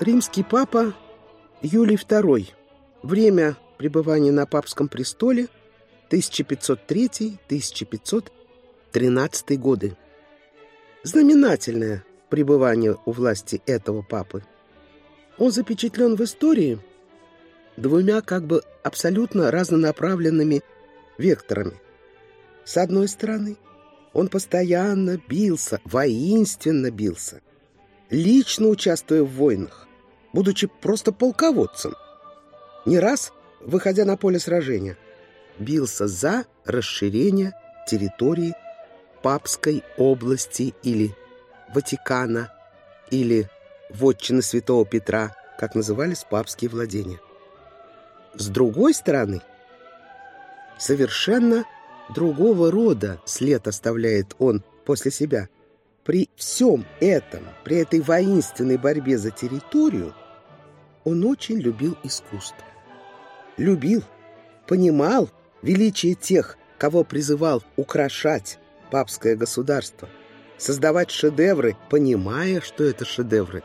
Римский папа Юлий II. Время пребывания на папском престоле 1503-1513 годы. Знаменательное пребывание у власти этого папы. Он запечатлен в истории двумя как бы абсолютно разнонаправленными векторами. С одной стороны, он постоянно бился, воинственно бился, лично участвуя в войнах, будучи просто полководцем. Не раз, выходя на поле сражения, бился за расширение территории Папской области или Ватикана, или вотчины Святого Петра, как назывались папские владения. С другой стороны, совершенно другого рода след оставляет он после себя. При всем этом, при этой воинственной борьбе за территорию, он очень любил искусство. Любил, понимал величие тех, кого призывал украшать папское государство, создавать шедевры, понимая, что это шедевры.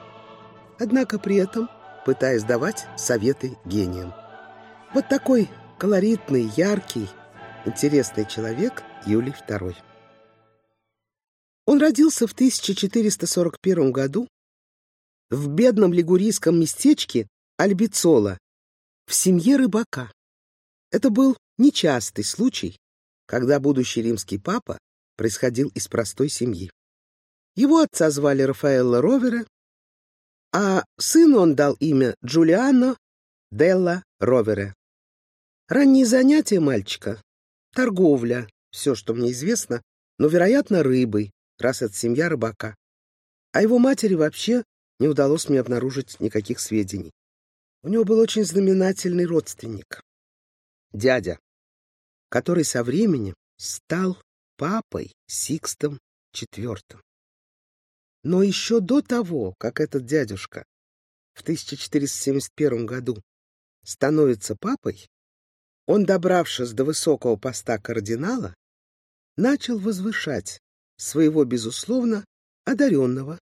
Однако при этом пытаясь давать советы гениям. Вот такой колоритный, яркий, интересный человек Юлий II. Он родился в 1441 году в бедном лигурийском местечке Альбицола в семье рыбака. Это был нечастый случай, когда будущий римский папа происходил из простой семьи. Его отца звали Рафаэлло Ровера, а сыну он дал имя Джулиано Делла Ровере. Ранние занятия мальчика — торговля, все, что мне известно, но, вероятно, рыбой, раз это семья рыбака. А его матери вообще не удалось мне обнаружить никаких сведений. У него был очень знаменательный родственник, дядя, который со временем стал папой Сикстом IV. Но еще до того, как этот дядюшка в 1471 году становится папой, он, добравшись до высокого поста кардинала, начал возвышать своего, безусловно, одаренного,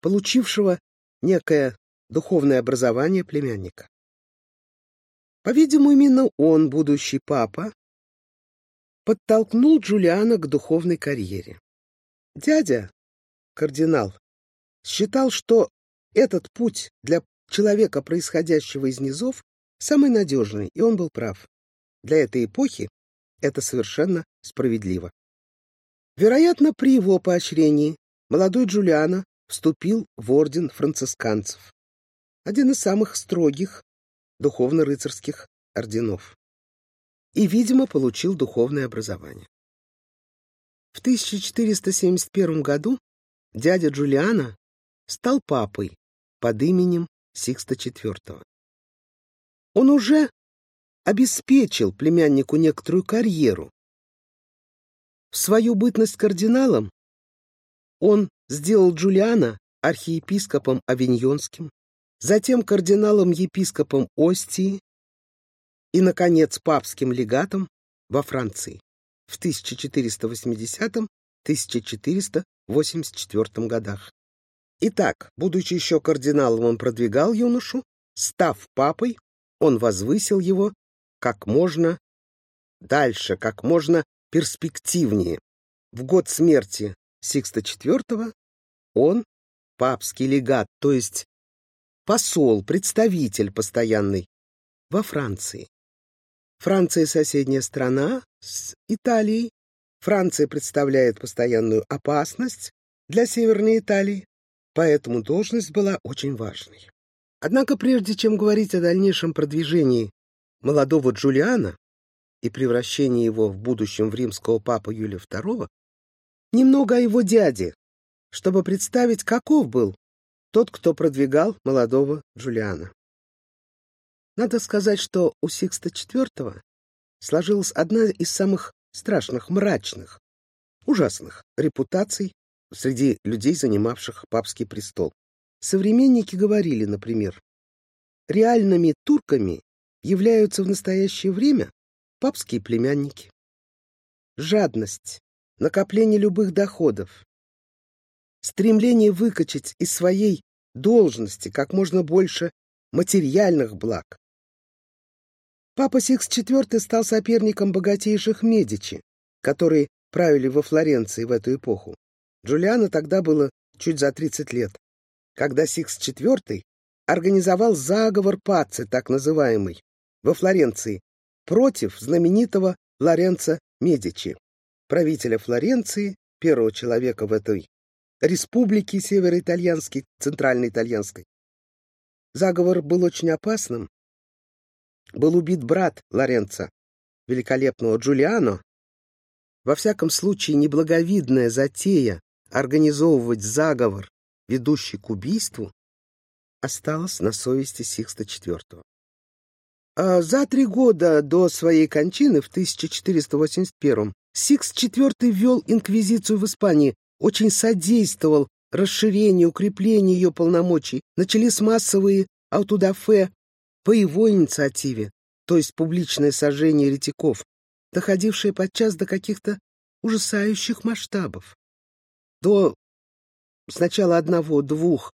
получившего некое духовное образование племянника. По-видимому, именно он, будущий папа, подтолкнул Джулиана к духовной карьере. Дядя, кардинал, считал, что этот путь для человека, происходящего из низов, самый надежный, и он был прав. Для этой эпохи это совершенно справедливо. Вероятно, при его поощрении молодой Джулиано вступил в орден францисканцев, один из самых строгих духовно-рыцарских орденов, и, видимо, получил духовное образование. В 1471 году дядя Джулиана стал папой под именем Сикста IV. Он уже обеспечил племяннику некоторую карьеру. В свою бытность кардиналом он сделал Джулиана архиепископом Авиньонским, затем кардиналом-епископом Остии и, наконец, папским легатом во Франции в 1480-1484 годах. Итак, будучи еще кардиналом, он продвигал юношу, став папой, он возвысил его как можно дальше, как можно перспективнее. В год смерти Сикста IV он папский легат, то есть посол, представитель постоянный во Франции. Франция — соседняя страна с Италией. Франция представляет постоянную опасность для Северной Италии, поэтому должность была очень важной. Однако прежде чем говорить о дальнейшем продвижении молодого Джулиана и превращении его в будущем в римского папу Юлия II, немного о его дяде, чтобы представить, каков был тот, кто продвигал молодого Джулиана. Надо сказать, что у Сикста IV сложилась одна из самых страшных, мрачных, ужасных репутаций среди людей, занимавших папский престол. Современники говорили, например, реальными турками являются в настоящее время папские племянники. Жадность, накопление любых доходов, стремление выкачать из своей должности, как можно больше материальных благ. Папа Сикст IV стал соперником богатейших Медичи, которые правили во Флоренции в эту эпоху. Джулиано тогда было чуть за 30 лет, когда Сикст IV организовал заговор Пацци, так называемый, во Флоренции, против знаменитого Лоренцо Медичи, правителя Флоренции, первого человека в этой республике североитальянской, центральноитальянской. Заговор был очень опасным. Был убит брат Лоренцо, великолепного Джулиано. Во всяком случае, неблаговидная затея организовывать заговор, ведущий к убийству, осталась на совести Сикста IV. А за три года до своей кончины в 1481 Сикст IV ввел инквизицию в Испании, очень содействовал расширению, укреплению ее полномочий. Начались массовые аутодафе по его инициативе, то есть публичное сожжение еретиков, доходившее подчас до каких-то ужасающих масштабов. До сначала одного, двух,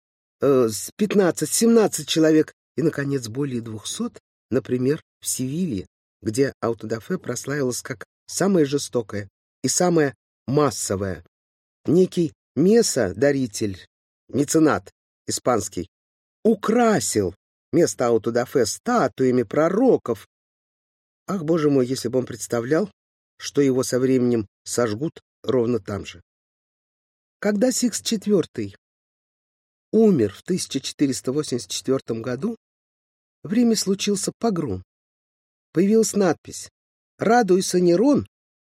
э, пятнадцать, семнадцать человек и, наконец, более двухсот Например, в Севилье, где аутодафе прославилась как самая жестокая и самая массовая. Некий Меса-даритель, меценат испанский, украсил место аутодафе статуями пророков. Ах, боже мой, если бы он представлял, что его со временем сожгут ровно там же. Когда Сикст IV умер в 1484 году, в Риме случился погром. Появилась надпись «Радуйся, Нерон,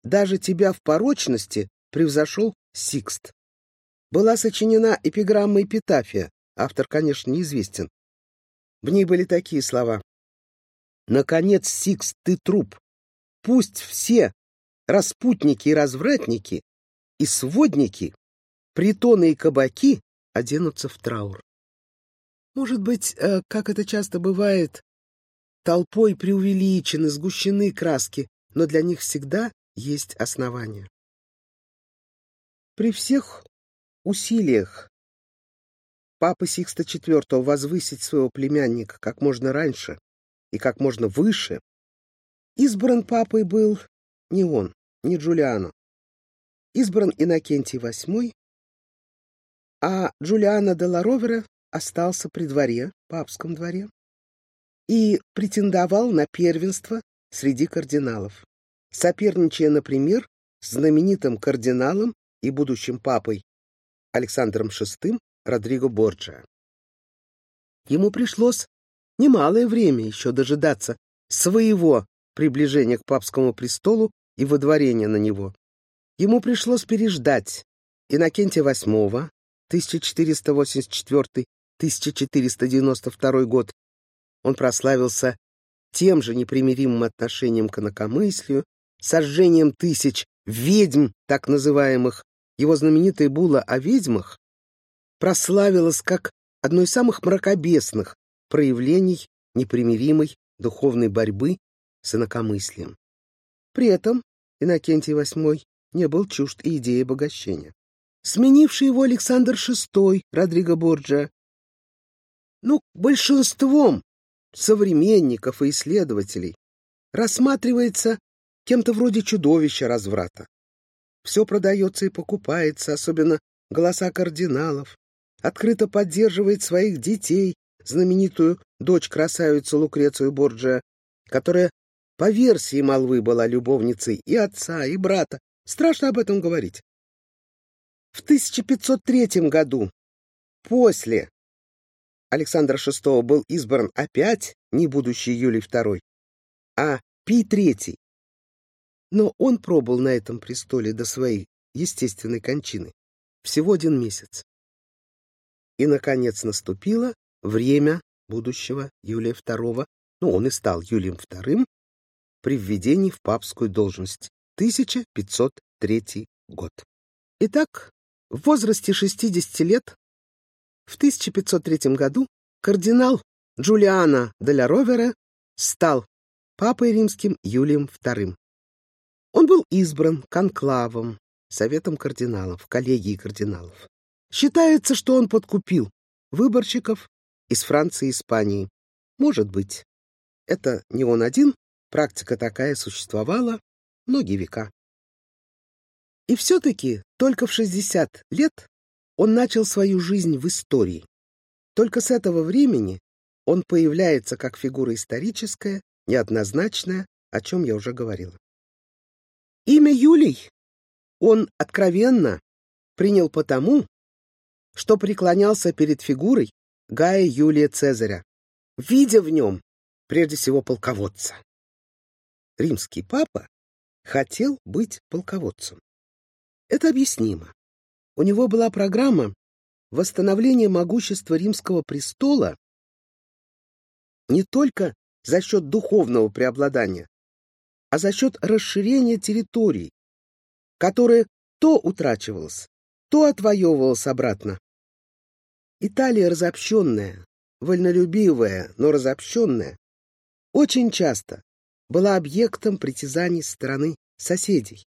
даже тебя в порочности превзошел Сикст». Была сочинена эпиграмма «Эпитафия», автор, конечно, неизвестен. В ней были такие слова. «Наконец, Сикст, ты труп. Пусть все распутники и развратники и сводники, притоны и кабаки оденутся в траур. Может быть, э, как это часто бывает, толпой преувеличены, сгущены краски, но для них всегда есть основания. При всех усилиях папы Сикста IV возвысить своего племянника как можно раньше и как можно выше, избран папой был не он, не Джулиано. Избран Иннокентий VIII, а Джулиано де ла Ровера остался при дворе, папском дворе, и претендовал на первенство среди кардиналов, соперничая, например, с знаменитым кардиналом и будущим папой Александром VI Родриго Борджиа. Ему пришлось немалое время еще дожидаться своего приближения к папскому престолу и водворения на него. Ему пришлось переждать Иннокентия VIII, 1484 1492 год, он прославился тем же непримиримым отношением к инакомыслию, сожжением тысяч ведьм, так называемых. Его знаменитая була о ведьмах прославилась как одно из самых мракобесных проявлений непримиримой духовной борьбы с инакомыслием. При этом Иннокентий VIII не был чужд идеи обогащения. Сменивший его Александр VI, Родриго Борджа, ну, большинством современников и исследователей рассматривается кем-то вроде чудовища разврата. Все продается и покупается, особенно голоса кардиналов. Открыто поддерживает своих детей, знаменитую дочь-красавицу Лукрецию Борджиа, которая, по версии молвы, была любовницей и отца, и брата. Страшно об этом говорить. В 1503 году, после Александра VI был избран опять не будущий Юлий II, а Пий III. Но он пробыл на этом престоле до своей естественной кончины всего один месяц. И, наконец, наступило время будущего Юлия II, ну, он и стал Юлием II, при введении в папскую должность 1503 год. Итак, в возрасте 60 лет в 1503 году кардинал Джулиано де Ровера стал папой римским Юлием II. Он был избран конклавом, советом кардиналов, коллегией кардиналов. Считается, что он подкупил выборщиков из Франции и Испании. Может быть. Это не он один, практика такая существовала многие века. И все-таки только в 60 лет он начал свою жизнь в истории. Только с этого времени он появляется как фигура историческая, неоднозначная, о чем я уже говорила. Имя Юлий он откровенно принял потому, что преклонялся перед фигурой Гая Юлия Цезаря, видя в нем прежде всего полководца. Римский папа хотел быть полководцем. Это объяснимо. У него была программа восстановления могущества римского престола не только за счет духовного преобладания, а за счет расширения территорий, которое то утрачивалось, то отвоевывалось обратно. Италия разобщенная, вольнолюбивая, но разобщенная, очень часто была объектом притязаний стороны соседей.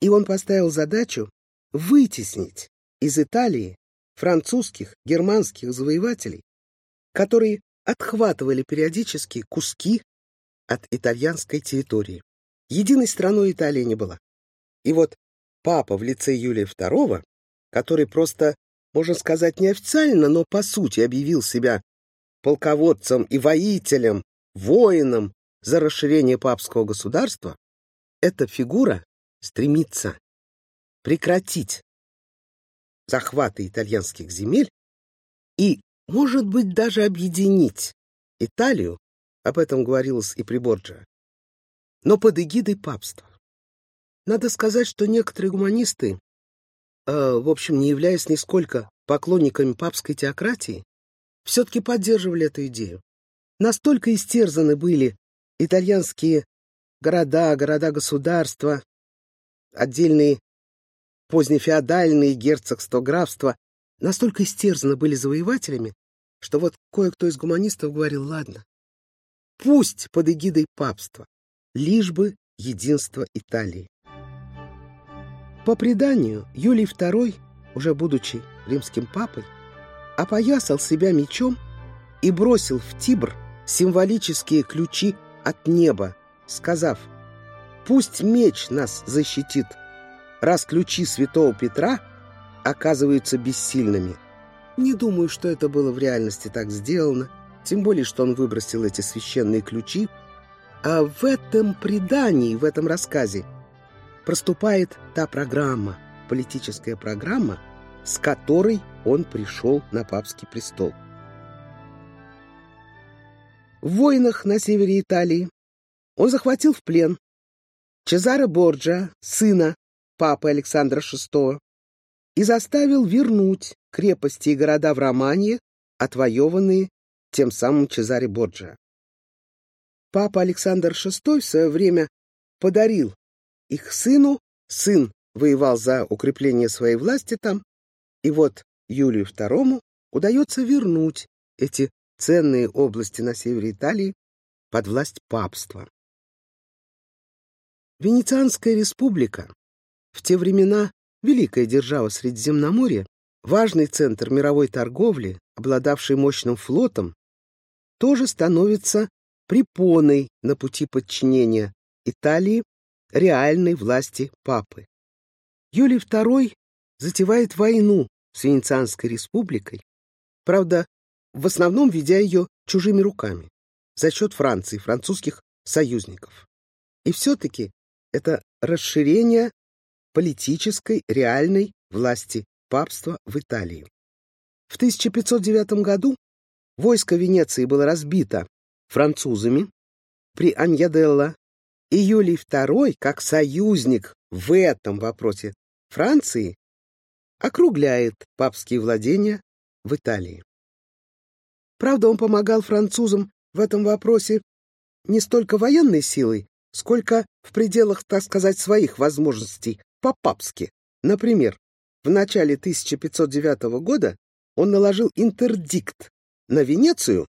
И он поставил задачу вытеснить из Италии французских, германских завоевателей, которые отхватывали периодически куски от итальянской территории. Единой страной Италия не была. И вот папа в лице Юлия II, который просто, можно сказать, неофициально, но по сути объявил себя полководцем и воителем, воином за расширение папского государства, эта фигура стремится прекратить захваты итальянских земель и, может быть, даже объединить Италию, об этом говорилось и при Борджиа, но под эгидой папства. Надо сказать, что некоторые гуманисты, э, в общем, не являясь нисколько поклонниками папской теократии, все-таки поддерживали эту идею. Настолько истерзаны были итальянские города, города-государства, отдельные позднефеодальные герцогства, графства, настолько истерзаны были завоевателями, что вот кое-кто из гуманистов говорил, ладно, пусть под эгидой папства, лишь бы единство Италии. По преданию, Юлий II, уже будучи римским папой, опоясал себя мечом и бросил в Тибр символические ключи от неба, сказав, «Пусть меч нас защитит, раз ключи святого Петра оказываются бессильными». Не думаю, что это было в реальности так сделано, тем более, что он выбросил эти священные ключи, а в этом предании, в этом рассказе проступает та программа, политическая программа, с которой он пришел на папский престол. В войнах на севере Италии он захватил в плен Чезаре Борджа, сына папы Александра VI, и заставил вернуть крепости и города в Романии, отвоеванные тем самым Чезаре Борджа. Папа Александр VI в свое время подарил их сыну, сын воевал за укрепление своей власти там, и вот Юлию II удается вернуть эти ценные области на севере Италии под власть папства. Венецианская республика, в те времена великая держава Средиземноморья, важный центр мировой торговли, обладавший мощным флотом, тоже становится препоной на пути подчинения Италии реальной власти папы. Юлий II затевает войну с Венецианской республикой, правда, в основном ведя ее чужими руками, за счет Франции, французских союзников. И все-таки это расширение политической реальной власти папства в Италии. В 1509 году войско Венеции было разбито французами при Аньяделло и Юлий II, как союзник в этом вопросе Франции, округляет папские владения в Италии. Правда, он помогал французам в этом вопросе не столько военной силой, сколько в пределах, так сказать, своих возможностей, по-папски. Например, в начале 1509 года он наложил интердикт на Венецию,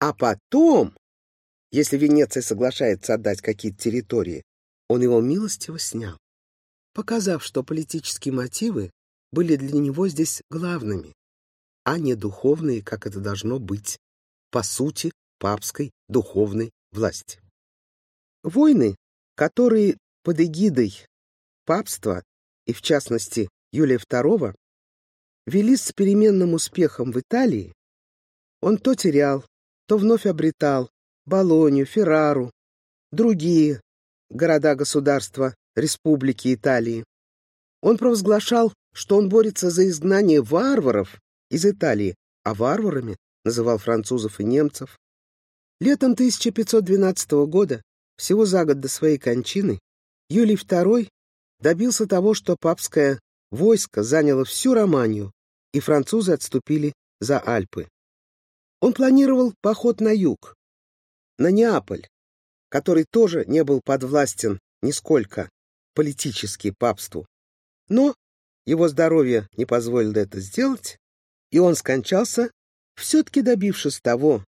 а потом если Венеция соглашается отдать какие-то территории, он его милостиво снял, показав, что политические мотивы были для него здесь главными. а не духовные, как это должно быть, по сути, папской духовной власти. Войны, которые под эгидой папства, и в частности Юлия II, велись с переменным успехом в Италии, он то терял, то вновь обретал Болонью, Феррару, другие города-государства Республики Италии. Он провозглашал, что он борется за изгнание варваров из Италии, а варварами называл французов и немцев. Летом 1512 года, всего за год до своей кончины, Юлий II добился того, что папское войско заняло всю Романию, и французы отступили за Альпы. Он планировал поход на юг, на Неаполь, который тоже не был подвластен нисколько политически папству. Но его здоровье не позволило это сделать, и он скончался, все-таки добившись того,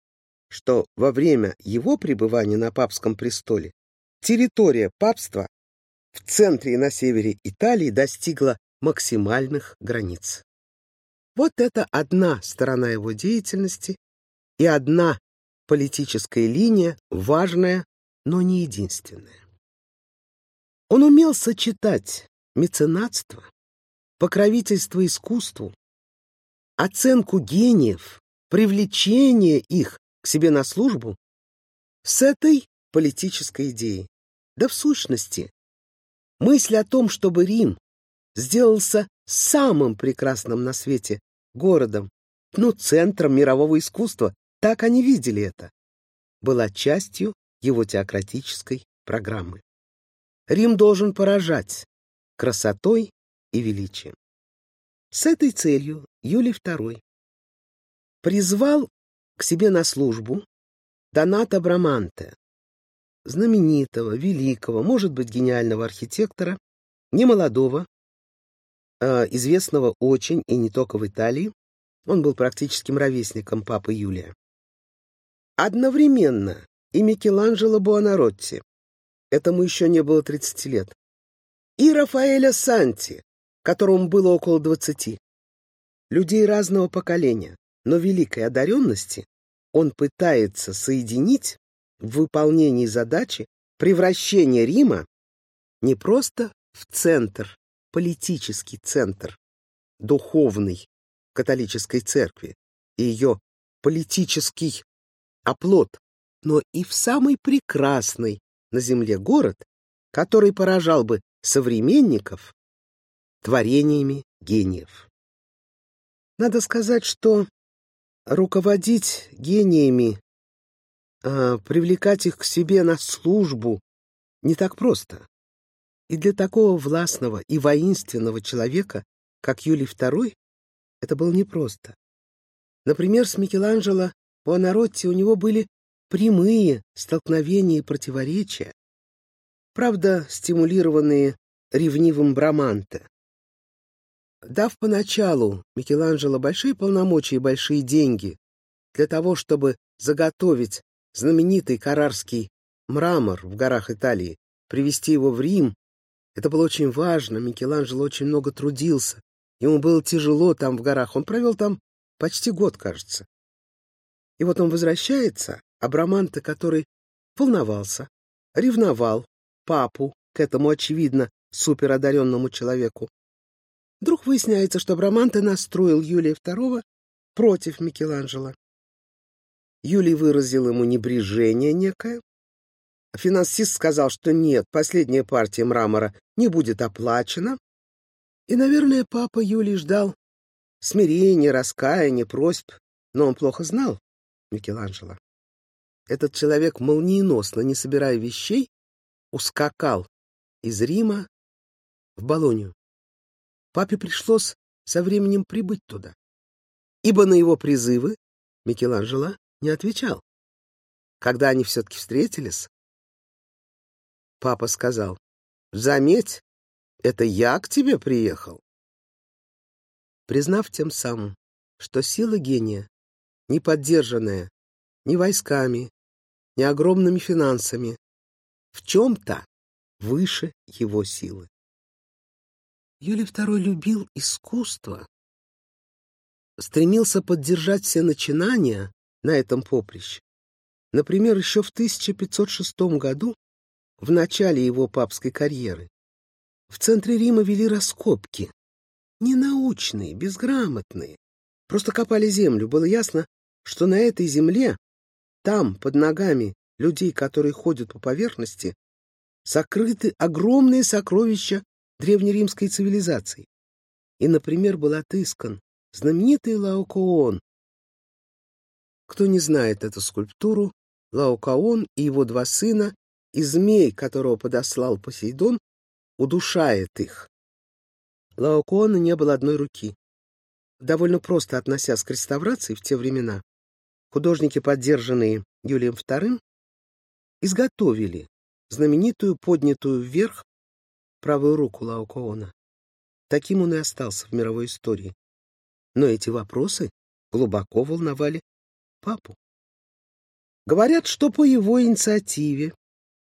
что во время его пребывания на папском престоле территория папства в центре и на севере Италии достигла максимальных границ. Вот это одна сторона его деятельности и одна политическая линия, важная, но не единственная. Он умел сочетать меценатство, покровительство искусству, оценку гениев, привлечение их к себе на службу с этой политической идеей. Да в сущности, мысль о том, чтобы Рим сделался самым прекрасным на свете городом, ну, центром мирового искусства, так они видели это, была частью его теократической программы. Рим должен поражать красотой и величием. С этой целью Юлий II призвал к себе на службу Доната Браманте, знаменитого, великого, может быть, гениального архитектора, немолодого, а известного очень и не только в Италии, он был практическим ровесником папы Юлия. Одновременно и Микеланджело Буонаротти, этому еще не было 30 лет, и Рафаэля Санти, которому было около 20. Людей разного поколения, но великой одаренности он пытается соединить в выполнении задачи превращения Рима не просто в центр, политический центр, духовный католической церкви и ее политический оплот, но и в самый прекрасный на земле город, который поражал бы современников творениями гениев. Надо сказать, что руководить гениями, а, привлекать их к себе на службу не так просто. И для такого властного и воинственного человека, как Юлий II, это было непросто. Например, с Микеланджело Буонаротти у него были прямые столкновения и противоречия, правда, стимулированные ревнивым Браманте. Дав поначалу Микеланджело большие полномочия и большие деньги для того, чтобы заготовить знаменитый карарский мрамор в горах Италии, привезти его в Рим, это было очень важно, Микеланджело очень много трудился, ему было тяжело там в горах, он провел там почти год, кажется. И вот он возвращается, а Браманте, который волновался, ревновал папу к этому, очевидно, суперодаренному человеку, Вдруг выясняется, что Браманте настроил Юлия II против Микеланджело. Юлий выразил ему небрежение некое. Финансист сказал, что нет, последняя партия мрамора не будет оплачена. И, наверное, папа Юлий ждал смирения, раскаяния, просьб, но он плохо знал Микеланджело. Этот человек молниеносно, не собирая вещей, ускакал из Рима в Болонию. Папе пришлось со временем прибыть туда, ибо на его призывы Микеланджело не отвечал. Когда они все-таки встретились, папа сказал, «Заметь, это я к тебе приехал». Признав тем самым, что сила гения, не поддержанная ни войсками, ни огромными финансами, в чем-то выше его силы. Юлий II любил искусство стремился поддержать все начинания на этом поприще. Например, еще в 1506 году, в начале его папской карьеры, в центре Рима вели раскопки. Ненаучные, безграмотные. Просто копали землю. Было ясно, что на этой земле, там, под ногами людей, которые ходят по поверхности, сокрыты огромные сокровища древнеримской цивилизации. И, например, был отыскан знаменитый Лаокоон. Кто не знает эту скульптуру, Лаокоон и его два сына, и змей, которого подослал Посейдон, удушает их. Лаокоона не было одной руки. Довольно просто относясь к реставрации в те времена, художники, поддержанные Юлием II, изготовили знаменитую поднятую вверх правую руку Лаокоона. Таким он и остался в мировой истории. Но эти вопросы глубоко волновали папу. Говорят, что по его инициативе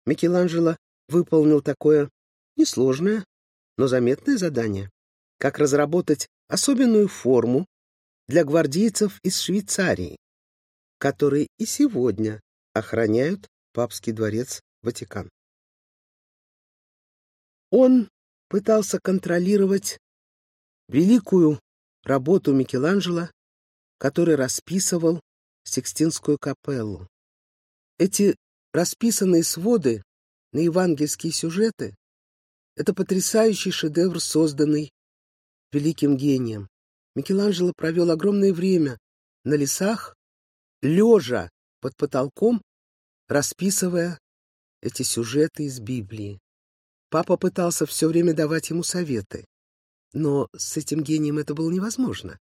Микеланджело выполнил такое несложное, но заметное задание, как разработать особенную форму для гвардейцев из Швейцарии, которые и сегодня охраняют папский дворец Ватикан. Он пытался контролировать великую работу Микеланджело, который расписывал Сикстинскую капеллу. Эти расписанные своды на евангельские сюжеты — это потрясающий шедевр, созданный великим гением. Микеланджело провел огромное время на лесах, лежа под потолком, расписывая эти сюжеты из Библии. Папа пытался все время давать ему советы, но с этим гением это было невозможно.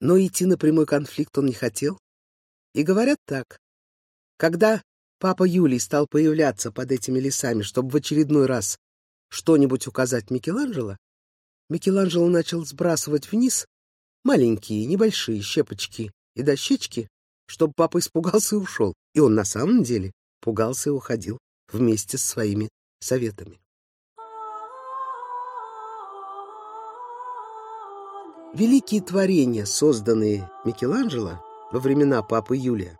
Но идти на прямой конфликт он не хотел. И говорят так. Когда папа Юлий стал появляться под этими лесами, чтобы в очередной раз что-нибудь указать Микеланджело, Микеланджело начал сбрасывать вниз маленькие, небольшие щепочки и дощечки, чтобы папа испугался и ушел. И он на самом деле пугался и уходил вместе с своими советами. Великие творения, созданные Микеланджело во времена Папы Юлия,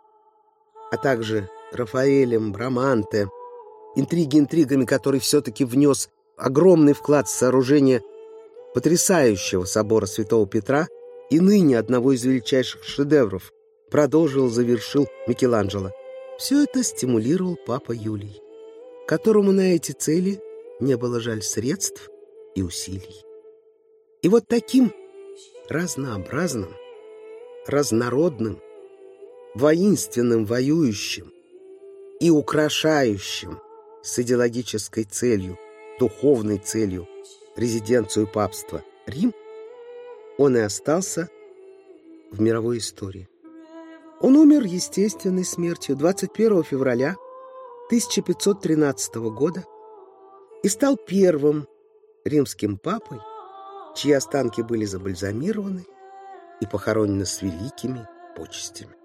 а также Рафаэлем, Браманте, интриги интригами, который все-таки внес огромный вклад в сооружение потрясающего собора Святого Петра и ныне одного из величайших шедевров, продолжил, завершил Микеланджело. Все это стимулировал Папа Юлий которому на эти цели не было жаль средств и усилий. И вот таким разнообразным, разнородным, воинственным воюющим и украшающим с идеологической целью, духовной целью резиденцию папства Рим, он и остался в мировой истории. Он умер естественной смертью 21 февраля 1513 года и стал первым римским папой, чьи останки были забальзамированы и похоронены с великими почестями.